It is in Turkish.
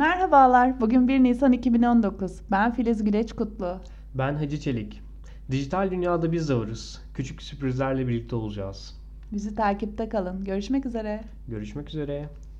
Merhabalar, bugün 1 Nisan 2019. Ben Filiz Güleç Kutlu. Ben Hacı Çelik. Dijital dünyada biz de varız. Küçük sürprizlerle birlikte olacağız. Bizi takipte kalın. Görüşmek üzere. Görüşmek üzere.